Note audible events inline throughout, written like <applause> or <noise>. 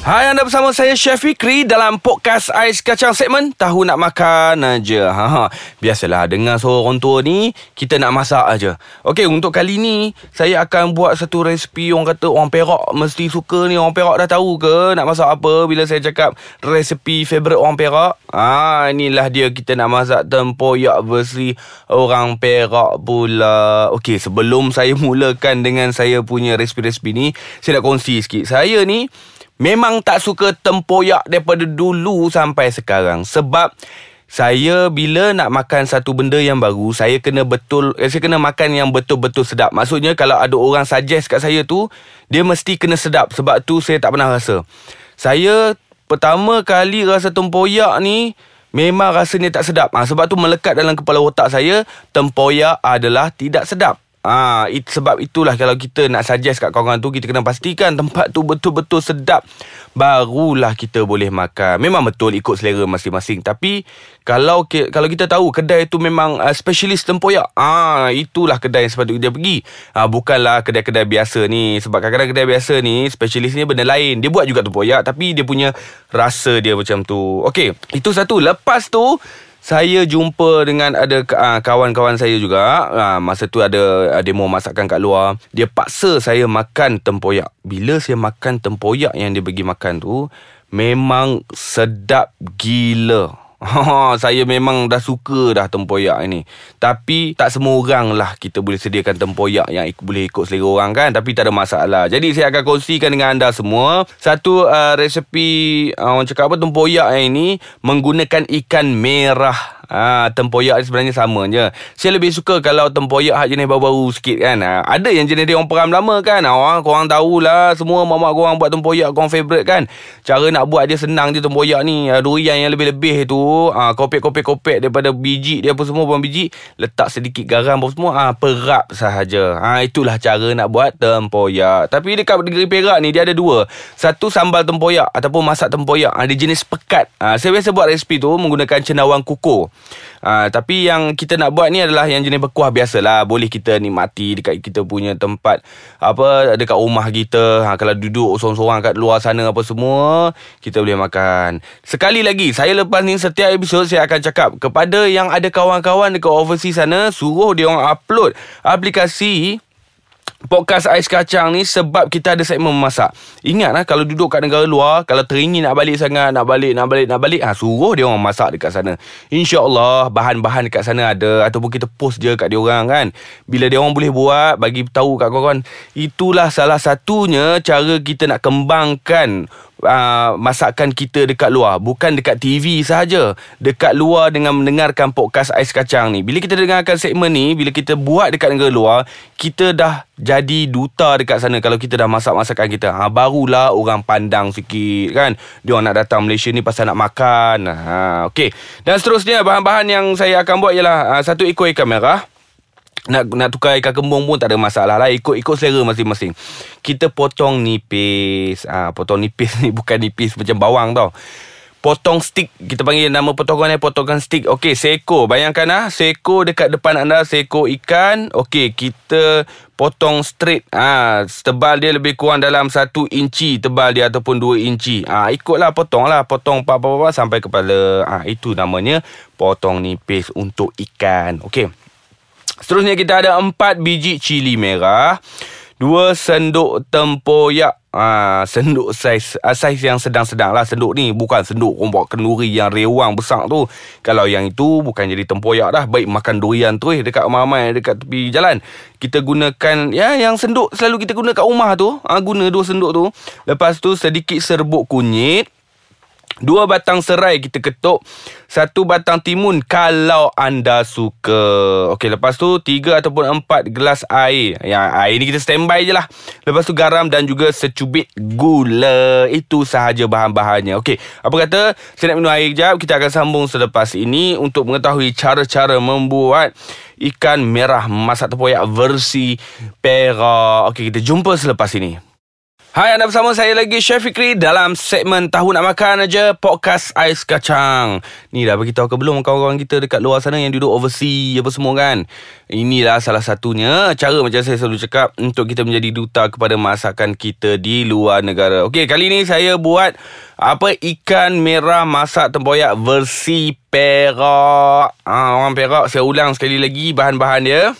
Hai anda bersama saya Chef Fikri dalam podcast Ais Kacang segmen Tahu nak makan aja. Ha, ha. Biasalah dengar suara orang tua ni kita nak masak aja. Okey untuk kali ni saya akan buat satu resipi orang kata orang Perak mesti suka ni orang Perak dah tahu ke nak masak apa bila saya cakap resipi favorite orang Perak. Ha, inilah dia kita nak masak tempoyak versi orang Perak pula. Okey sebelum saya <laughs> mulakan dengan saya punya resipi-resipi ni saya nak kongsi sikit. Saya ni Memang tak suka tempoyak daripada dulu sampai sekarang. Sebab saya bila nak makan satu benda yang baru Saya kena betul eh, Saya kena makan yang betul-betul sedap. Maksudnya kalau ada orang suggest kat saya tu Dia mesti kena sedap. Sebab tu saya tak pernah rasa. Saya pertama kali rasa tempoyak ni Memang rasanya tak sedap. Ha, Sebab tu melekat dalam kepala otak saya Tempoyak adalah tidak sedap Ah, it, sebab itulah kalau kita nak suggest kat kawan-kawan tu kita kena pastikan tempat tu betul-betul sedap barulah kita boleh makan. Memang betul ikut selera masing-masing tapi kalau kalau kita tahu kedai tu memang uh, specialist tempoyak, ah itulah kedai yang sepatutnya dia pergi. Ah bukanlah kedai-kedai biasa ni sebab kadang-kadang kedai biasa ni specialist ni benda lain. Dia buat juga tempoyak tapi dia punya rasa dia macam tu. Okey, itu satu. Lepas tu saya jumpa dengan ada uh, kawan-kawan saya juga. Uh, masa tu ada uh, demo masakan kat luar. Dia paksa saya makan tempoyak. Bila saya makan tempoyak yang dia bagi makan tu memang sedap gila Ha, saya memang dah suka dah tempoyak ini. Tapi tak semua orang lah kita boleh sediakan tempoyak yang ik- boleh ikut selera orang kan. Tapi tak ada masalah. Jadi saya akan kongsikan dengan anda semua. Satu uh, resepi, uh, orang cakap apa, tempoyak yang ini menggunakan ikan merah Ah, tempoyak ni sebenarnya sama je. Saya lebih suka kalau tempoyak hak jenis baru-baru sikit kan. Ha, ada yang jenis dia orang peram lama kan. Ha, orang korang tahulah semua mamak korang buat tempoyak korang favourite kan. Cara nak buat dia senang je tempoyak ni. Ha, durian yang lebih-lebih tu, ha, kopek-kopek-kopek daripada biji dia apa semua buang biji, letak sedikit garam apa semua, ha, perap sahaja. Ha, itulah cara nak buat tempoyak. Tapi dekat negeri Perak ni dia ada dua. Satu sambal tempoyak ataupun masak tempoyak. Ha, dia jenis pekat. Ha, saya biasa buat resipi tu menggunakan cenawang kukuh. Uh, tapi yang kita nak buat ni adalah yang jenis berkuah biasalah. Boleh kita nikmati dekat kita punya tempat apa dekat rumah kita. Ha, kalau duduk sorang-sorang kat luar sana apa semua, kita boleh makan. Sekali lagi, saya lepas ni setiap episod saya akan cakap kepada yang ada kawan-kawan dekat overseas sana, suruh dia orang upload aplikasi Podcast Ais Kacang ni sebab kita ada segmen memasak. Ingatlah kalau duduk kat negara luar, kalau teringin nak balik sangat, nak balik, nak balik, nak balik, ha, suruh dia orang masak dekat sana. InsyaAllah bahan-bahan dekat sana ada ataupun kita post je kat dia orang kan. Bila dia orang boleh buat, bagi tahu kat kawan-kawan, itulah salah satunya cara kita nak kembangkan uh, masakan kita dekat luar. Bukan dekat TV sahaja. Dekat luar dengan mendengarkan podcast ais kacang ni. Bila kita dengarkan segmen ni bila kita buat dekat negara luar kita dah jadi duta dekat sana kalau kita dah masak masakan kita. Ha barulah orang pandang sikit kan? Dia orang nak datang Malaysia ni pasal nak makan. Ha okey. Dan seterusnya bahan-bahan yang saya akan buat ialah uh, satu ekor ikan merah nak nak tukar ikan kembung pun tak ada masalah lah. Ikut ikut selera masing-masing. Kita potong nipis. Ah ha, potong nipis ni <laughs> bukan nipis macam bawang tau. Potong stick. Kita panggil nama potongan ni potongan stick. Okey seekor. Bayangkan ah seekor dekat depan anda seekor ikan. Okey kita potong straight. Ah ha, tebal dia lebih kurang dalam 1 inci. Tebal dia ataupun 2 inci. Ah ha, ikutlah potonglah. Potong apa-apa sampai kepala. Ah ha, itu namanya potong nipis untuk ikan. Okey Seterusnya kita ada empat biji cili merah. Dua senduk tempoyak. Ah, senduk saiz ah, saiz yang sedang-sedang lah. Senduk ni bukan senduk orang kenduri yang rewang besar tu. Kalau yang itu bukan jadi tempoyak dah. Baik makan durian tu eh dekat ramai dekat tepi jalan. Kita gunakan ya yang senduk selalu kita guna kat rumah tu. Ah, guna dua senduk tu. Lepas tu sedikit serbuk kunyit Dua batang serai kita ketuk. Satu batang timun Kalau anda suka. Okey lepas tu Tiga ataupun empat gelas air. Yang air ni kita standby je lah. Lepas tu garam dan juga secubit gula. Itu sahaja bahan-bahannya. Okey Apa kata? Saya nak minum air kejap. Kita akan sambung selepas ini Untuk mengetahui cara-cara membuat Ikan merah masak tepoyak versi Perak. Okey kita jumpa selepas ini Hai, anda bersama saya lagi Chef Fikri dalam segmen Tahu Nak Makan aja Podcast Ais Kacang. Ni dah bagi tahu ke belum kawan-kawan kita dekat luar sana yang duduk overseas apa semua kan. Inilah salah satunya cara macam saya selalu cakap untuk kita menjadi duta kepada masakan kita di luar negara. Okey, kali ni saya buat apa ikan merah masak tempoyak versi Perak. Ah, orang Perak saya ulang sekali lagi bahan-bahan dia.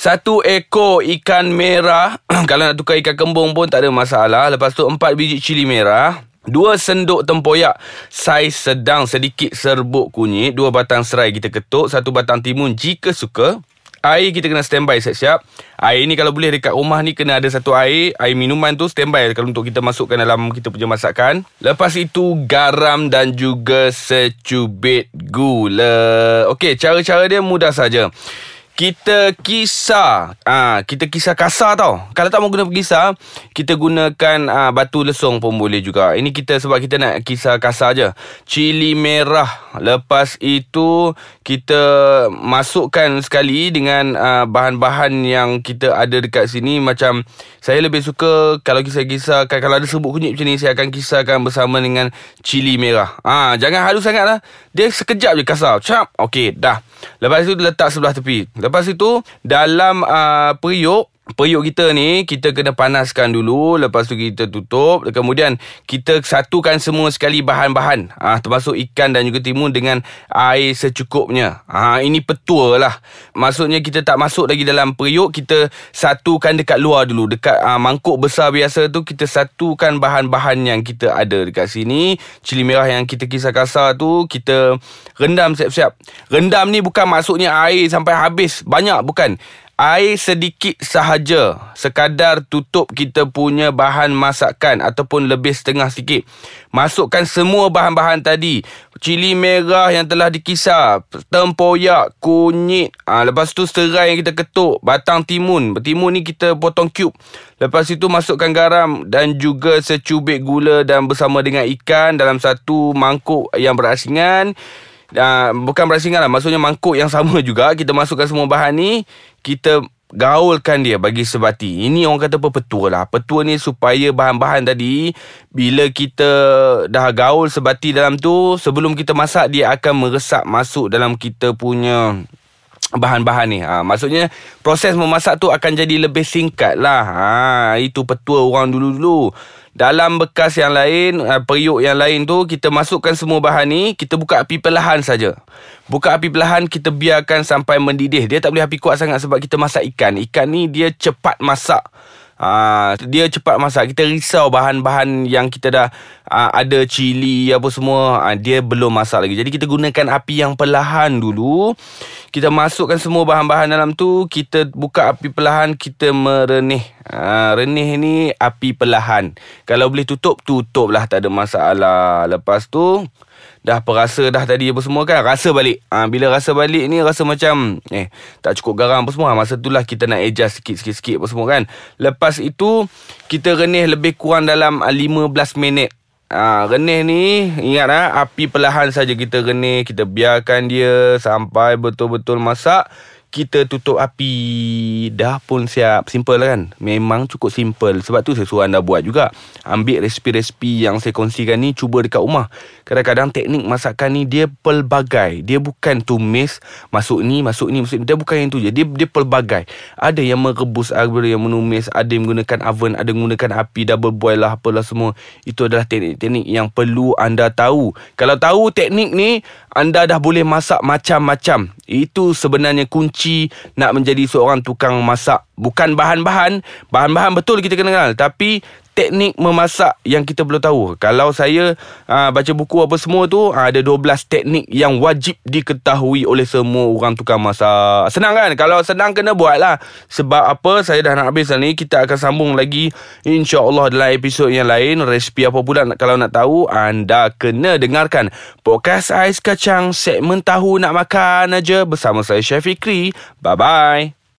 Satu ekor ikan merah. <clears throat> Kalau nak tukar ikan kembung pun tak ada masalah. Lepas tu empat biji cili merah. Dua sendok tempoyak Saiz sedang sedikit serbuk kunyit. Dua batang serai kita ketuk. Satu batang timun jika suka. Air kita kena standby siap-siap. Air ni kalau boleh dekat rumah ni Kena ada satu air. Air minuman tu standby Kalau untuk kita masukkan dalam kita punya masakan. Lepas itu garam dan juga secubit gula. Okey, cara-cara dia mudah saja kita kisar. Ah ha, kita kisar kasar tau. Kalau tak mau guna kisar kita gunakan ha, batu lesung pun boleh juga. Ini kita sebab kita nak kisar kasar je. Cili merah. Lepas itu kita masukkan sekali dengan ha, bahan-bahan yang kita ada dekat sini. Macam saya lebih suka kalau kisar-kisar kalau ada serbuk kunyit macam ni saya akan kisarkan bersama dengan cili merah. Ah ha, jangan halus sangatlah. Dia sekejap je kasar. Cap. Okey dah. Lepas itu letak sebelah tepi. Lepas itu dalam uh, periuk Periuk kita ni Kita kena panaskan dulu Lepas tu kita tutup Kemudian Kita satukan semua sekali bahan-bahan ah, Termasuk ikan dan juga timun Dengan air secukupnya. Ah, Ini petua lah. Maksudnya kita tak masuk lagi dalam periuk Kita satukan dekat luar dulu Dekat ah, mangkuk besar biasa tu Kita satukan bahan-bahan yang kita ada dekat sini. Cili merah yang kita kisar kasar tu Kita rendam siap-siap. Rendam ni bukan maksudnya air sampai habis Banyak bukan air sedikit sahaja. Sekadar tutup kita punya bahan masakan ataupun lebih setengah sikit. Masukkan semua bahan-bahan tadi. Cili merah yang telah dikisar. Tempoyak kunyit. Ha, lepas tu serai yang kita ketuk. Batang timun. Timun ni kita potong cube. Lepas itu masukkan garam dan juga secubit gula dan bersama dengan ikan dalam satu mangkuk yang berasingan uh, bukan berasingan lah. Maksudnya mangkuk yang sama <laughs> juga. Kita masukkan semua bahan ni kita gaulkan dia bagi sebati. Ini orang kata apa? Petua lah. Petua ni supaya bahan-bahan tadi bila kita dah gaul sebati dalam tu sebelum kita masak dia akan meresap masuk dalam kita punya bahan-bahan ni ha, Maksudnya Proses memasak tu Akan jadi lebih singkat lah ha, Itu petua orang dulu-dulu dalam bekas yang lain, uh, periuk yang lain tu, kita masukkan semua bahan ni, kita buka api perlahan saja. Buka api perlahan, kita biarkan sampai mendidih. Dia tak boleh api kuat sangat sebab kita masak ikan. Ikan ni dia cepat masak. Ha, dia cepat masak. Kita risau bahan-bahan yang kita dah ha, Ada cili apa semua. Ha, Dia belum masak lagi. Jadi kita gunakan api yang perlahan dulu. Kita masukkan semua bahan-bahan dalam tu. Kita buka api perlahan Kita merenih ha, Renih ni api perlahan. Kalau boleh tutup, tutup lah Tak ada masalah. Lepas tu dah perasa dah tadi apa semua kan? Rasa balik. Ha, bila rasa balik ni rasa macam eh tak cukup garam apa semua. Masa itulah kita nak adjust sikit-sikit apa semua kan. Lepas itu kita renih lebih kurang dalam 15 minit. Ha, renih ni ingat ha, api perlahan saja kita renih kita biarkan dia sampai betul-betul masak kita tutup api dah pun siap. Simple kan? Memang cukup simple. Sebab tu saya suruh anda buat juga. Ambil resipi-resipi yang saya kongsikan ni cuba dekat rumah. Kadang-kadang teknik masakan ni dia pelbagai. Dia bukan tumis masuk ni masuk ni masuk ni. Dia bukan yang tu je. Dia, dia pelbagai. Ada yang merebus ada yang menumis. Ada yang menggunakan oven ada yang menggunakan api double boil lah apalah semua. Itu adalah teknik-teknik yang perlu anda tahu. Kalau tahu teknik ni anda dah boleh masak macam-macam. Itu sebenarnya kunci kunci nak menjadi seorang tukang masak. Bukan bahan-bahan. Bahan-bahan betul kita kena kenal. Tapi teknik memasak yang kita perlu tahu. Kalau saya aa, ah, baca buku apa semua tu, ah, ada 12 teknik yang wajib diketahui oleh semua orang tukang masak. Senang kan? Kalau senang kena buat lah. Sebab apa? Saya dah nak habis ni. Kita akan sambung lagi insya-Allah dalam episod yang lain. Resipi apa pula kalau nak tahu, anda kena dengarkan podcast Ais Kacang segmen tahu nak makan aja bersama saya Chef Fikri. Bye bye.